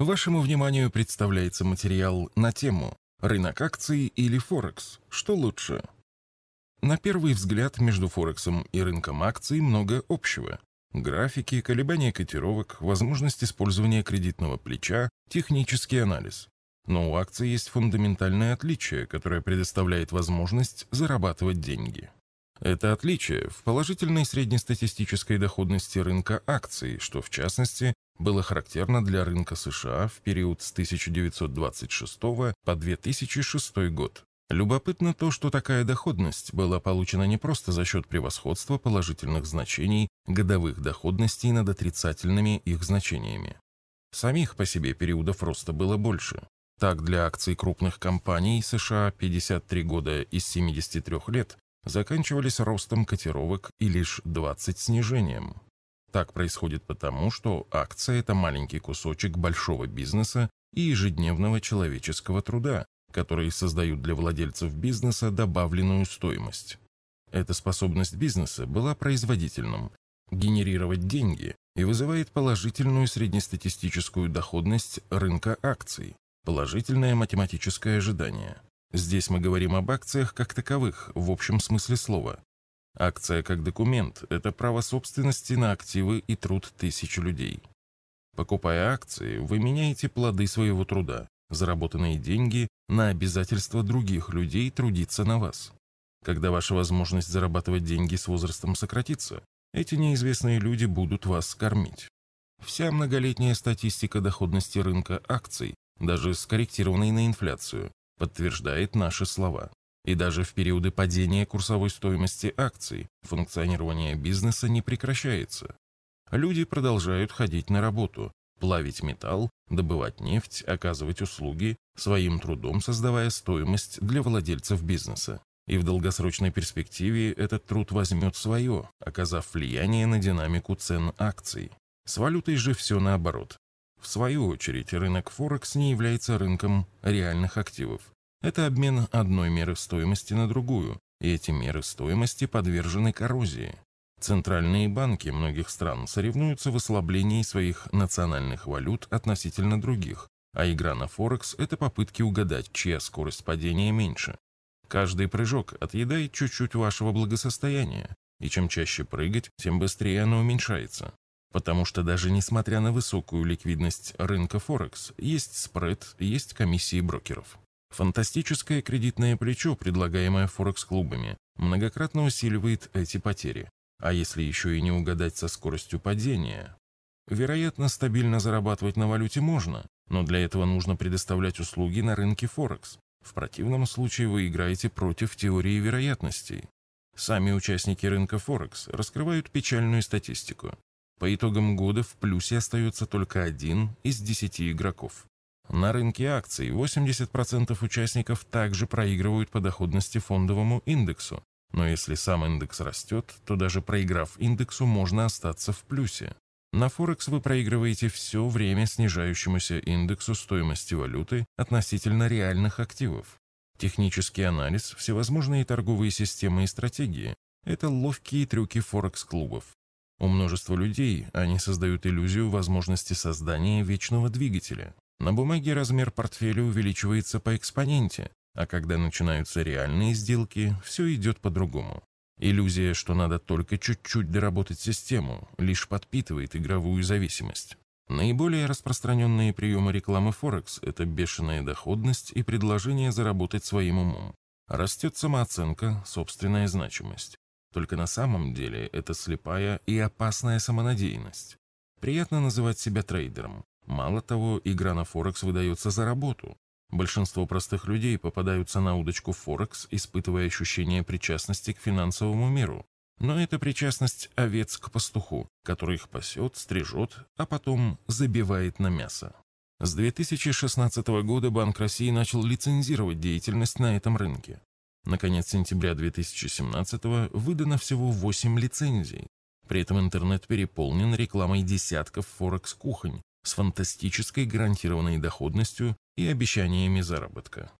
Вашему вниманию представляется материал на тему «Рынок акций или Форекс? Что лучше?» На первый взгляд между Форексом и рынком акций много общего. Графики, колебания котировок, возможность использования кредитного плеча, технический анализ. Но у акций есть фундаментальное отличие, которое предоставляет возможность зарабатывать деньги. Это отличие в положительной среднестатистической доходности рынка акций, что в частности было характерно для рынка США в период с 1926 по 2006 год. Любопытно то, что такая доходность была получена не просто за счет превосходства положительных значений годовых доходностей над отрицательными их значениями. Самих по себе периодов роста было больше. Так, для акций крупных компаний США 53 года из 73 лет заканчивались ростом котировок и лишь 20 снижением. Так происходит потому, что акция – это маленький кусочек большого бизнеса и ежедневного человеческого труда, которые создают для владельцев бизнеса добавленную стоимость. Эта способность бизнеса была производительным, генерировать деньги и вызывает положительную среднестатистическую доходность рынка акций, положительное математическое ожидание. Здесь мы говорим об акциях как таковых, в общем смысле слова, Акция как документ – это право собственности на активы и труд тысяч людей. Покупая акции, вы меняете плоды своего труда, заработанные деньги, на обязательства других людей трудиться на вас. Когда ваша возможность зарабатывать деньги с возрастом сократится, эти неизвестные люди будут вас кормить. Вся многолетняя статистика доходности рынка акций, даже скорректированной на инфляцию, подтверждает наши слова. И даже в периоды падения курсовой стоимости акций функционирование бизнеса не прекращается. Люди продолжают ходить на работу, плавить металл, добывать нефть, оказывать услуги, своим трудом создавая стоимость для владельцев бизнеса. И в долгосрочной перспективе этот труд возьмет свое, оказав влияние на динамику цен акций. С валютой же все наоборот. В свою очередь, рынок Форекс не является рынком реальных активов. Это обмен одной меры стоимости на другую, и эти меры стоимости подвержены коррозии. Центральные банки многих стран соревнуются в ослаблении своих национальных валют относительно других, а игра на Форекс – это попытки угадать, чья скорость падения меньше. Каждый прыжок отъедает чуть-чуть вашего благосостояния, и чем чаще прыгать, тем быстрее оно уменьшается. Потому что даже несмотря на высокую ликвидность рынка Форекс, есть спред, есть комиссии брокеров. Фантастическое кредитное плечо, предлагаемое Форекс-клубами, многократно усиливает эти потери. А если еще и не угадать со скоростью падения? Вероятно, стабильно зарабатывать на валюте можно, но для этого нужно предоставлять услуги на рынке Форекс. В противном случае вы играете против теории вероятностей. Сами участники рынка Форекс раскрывают печальную статистику. По итогам года в плюсе остается только один из десяти игроков. На рынке акций 80% участников также проигрывают по доходности фондовому индексу. Но если сам индекс растет, то даже проиграв индексу, можно остаться в плюсе. На Форекс вы проигрываете все время снижающемуся индексу стоимости валюты относительно реальных активов. Технический анализ, всевозможные торговые системы и стратегии – это ловкие трюки Форекс-клубов. У множества людей они создают иллюзию возможности создания вечного двигателя, на бумаге размер портфеля увеличивается по экспоненте, а когда начинаются реальные сделки, все идет по-другому. Иллюзия, что надо только чуть-чуть доработать систему, лишь подпитывает игровую зависимость. Наиболее распространенные приемы рекламы Форекс – это бешеная доходность и предложение заработать своим умом. Растет самооценка, собственная значимость. Только на самом деле это слепая и опасная самонадеянность. Приятно называть себя трейдером, Мало того, игра на Форекс выдается за работу. Большинство простых людей попадаются на удочку Форекс, испытывая ощущение причастности к финансовому миру. Но это причастность овец к пастуху, который их пасет, стрижет, а потом забивает на мясо. С 2016 года Банк России начал лицензировать деятельность на этом рынке. Наконец сентября 2017 выдано всего 8 лицензий. При этом интернет переполнен рекламой десятков Форекс-кухонь, с фантастической гарантированной доходностью и обещаниями заработка.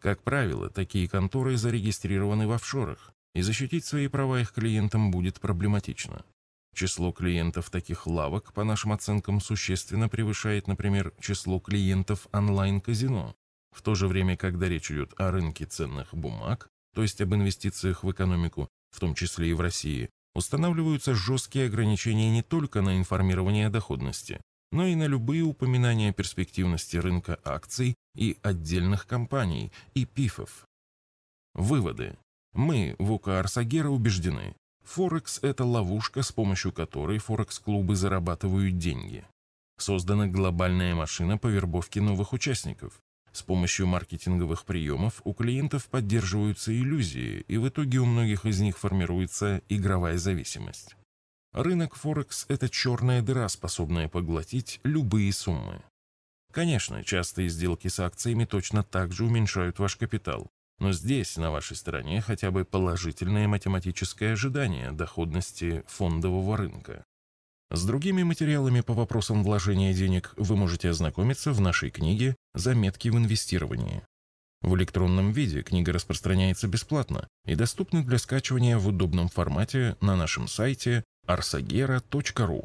Как правило, такие конторы зарегистрированы в офшорах, и защитить свои права их клиентам будет проблематично. Число клиентов таких лавок, по нашим оценкам, существенно превышает, например, число клиентов онлайн-казино. В то же время, когда речь идет о рынке ценных бумаг, то есть об инвестициях в экономику, в том числе и в России, устанавливаются жесткие ограничения не только на информирование о доходности, но и на любые упоминания перспективности рынка акций и отдельных компаний, и пифов. Выводы. Мы в УК Арсагера убеждены, Форекс – это ловушка, с помощью которой Форекс-клубы зарабатывают деньги. Создана глобальная машина по вербовке новых участников. С помощью маркетинговых приемов у клиентов поддерживаются иллюзии, и в итоге у многих из них формируется игровая зависимость. Рынок Форекс – это черная дыра, способная поглотить любые суммы. Конечно, частые сделки с акциями точно так же уменьшают ваш капитал, но здесь, на вашей стороне, хотя бы положительное математическое ожидание доходности фондового рынка. С другими материалами по вопросам вложения денег вы можете ознакомиться в нашей книге «Заметки в инвестировании». В электронном виде книга распространяется бесплатно и доступна для скачивания в удобном формате на нашем сайте arsagera.ru.